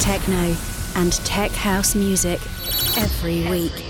techno, and tech house music every week.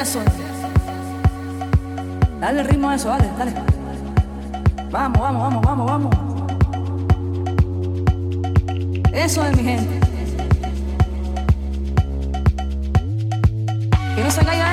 eso. Dale el ritmo a eso, dale, dale. Vamos, vamos, vamos, vamos, vamos. Eso es mi gente. Que no se caiga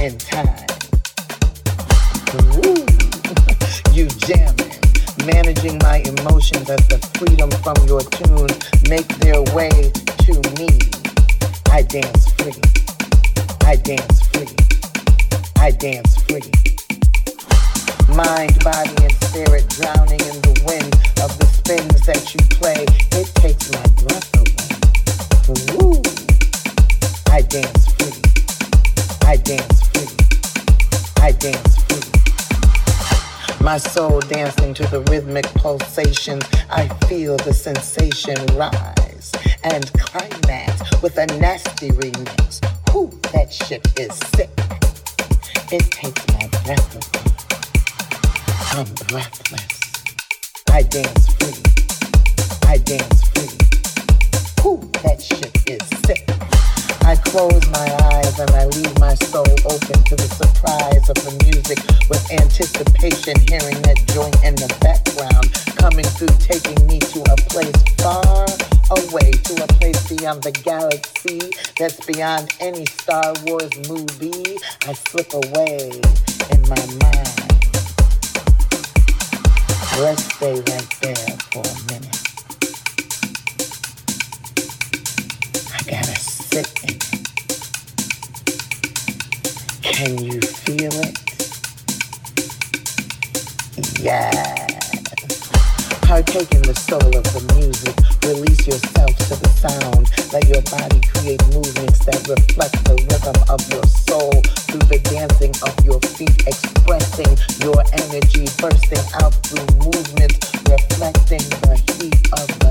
in time. You jamming, managing my emotions as the freedom from your tune make their way to me. I dance free. I dance free. I dance free. Mind, body, and spirit drowning in the wind of the spins that you play. It takes my breath away. I dance free. I dance free. I dance free. My soul dancing to the rhythmic pulsations. I feel the sensation rise and climax with a nasty remix. Who that shit is sick. It takes my breath away. I'm breathless. I dance free. I dance free. Who that shit is sick. I close my eyes and I leave my soul open to the surprise of the music with anticipation, hearing that joint in the background coming through, taking me to a place far away, to a place beyond the galaxy that's beyond any Star Wars movie. I slip away in my mind. Let's stay right there for a minute. Can you feel it? Yeah. Partake in the soul of the music. Release yourself to the sound. Let your body create movements that reflect the rhythm of your soul through the dancing of your feet, expressing your energy, bursting out through movements, reflecting the heat of the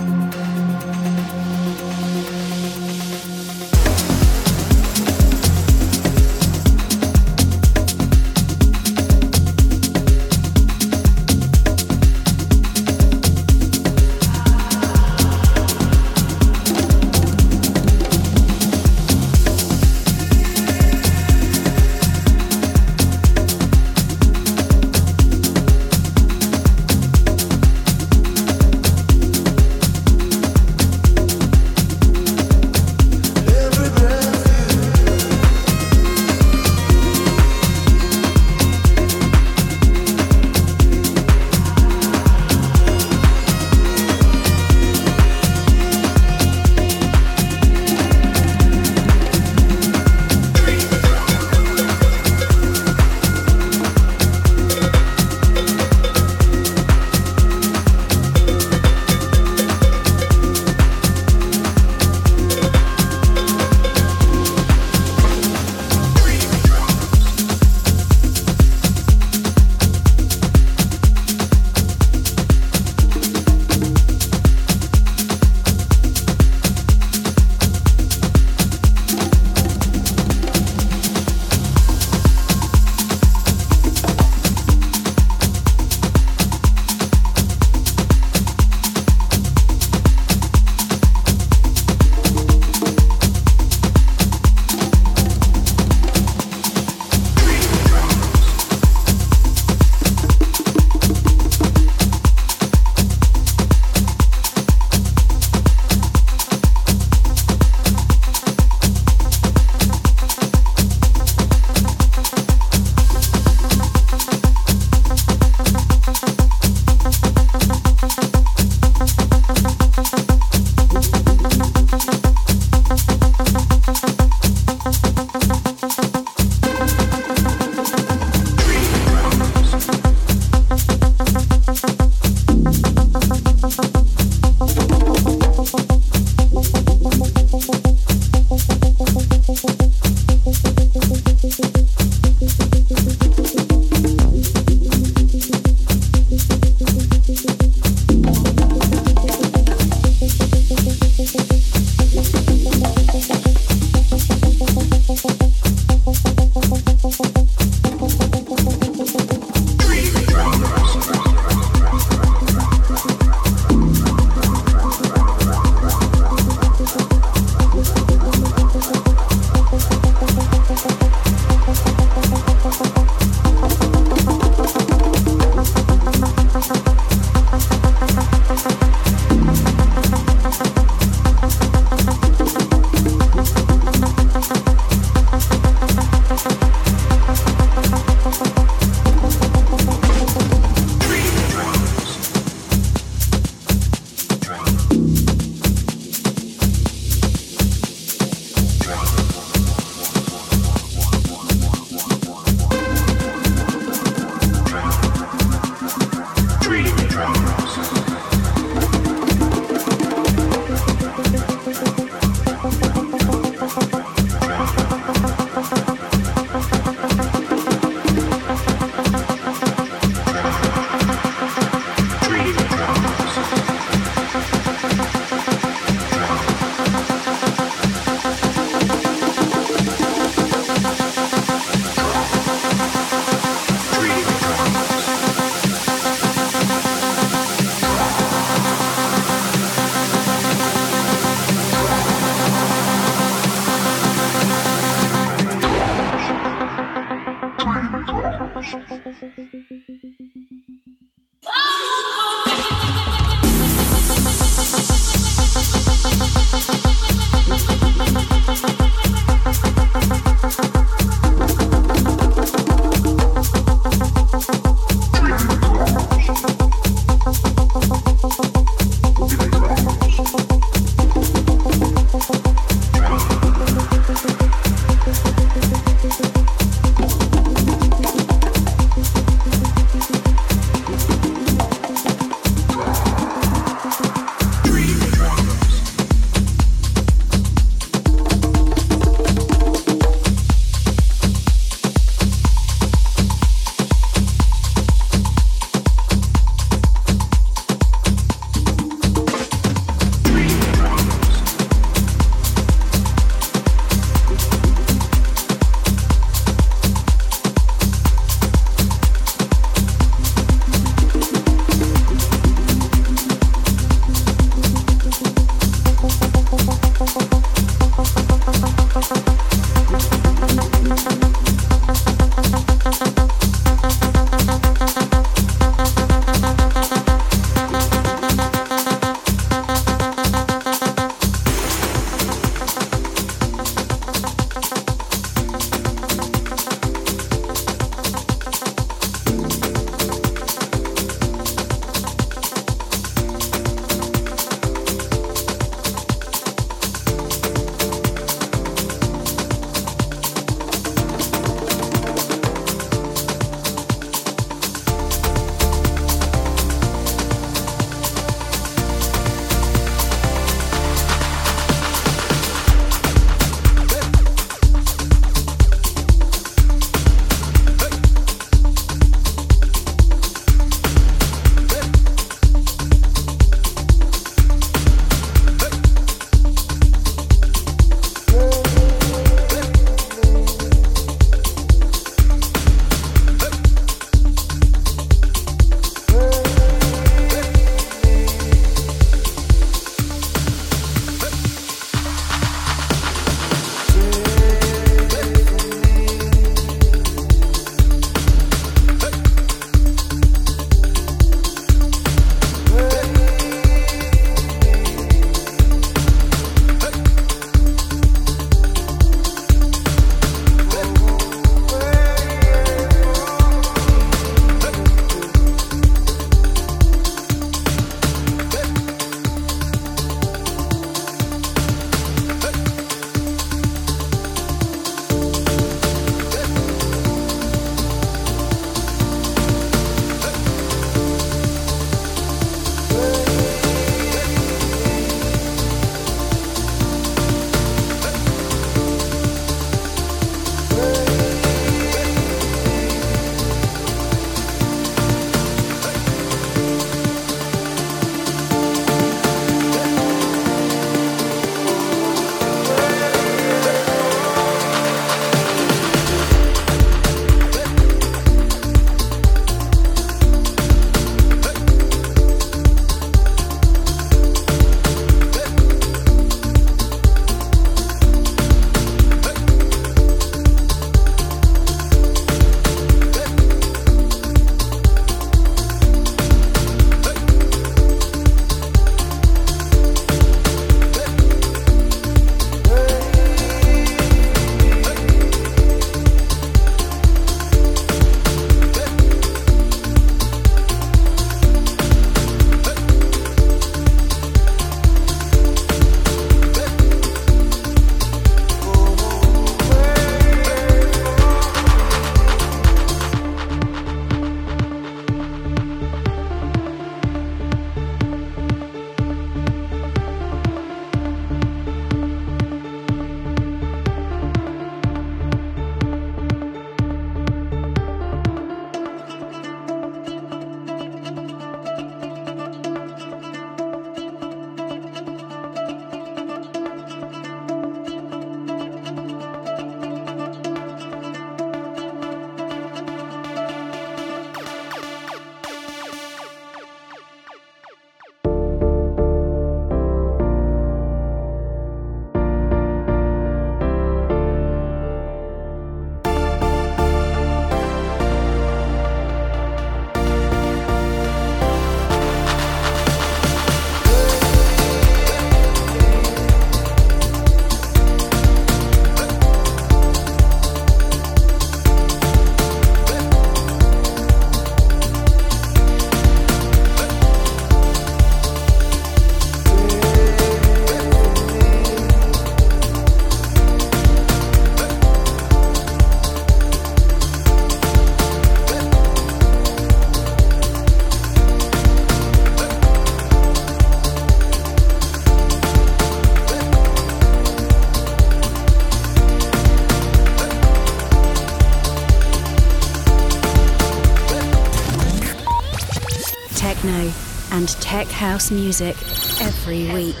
tech house music every week.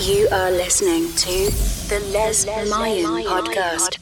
You are listening to the Les Mayan podcast.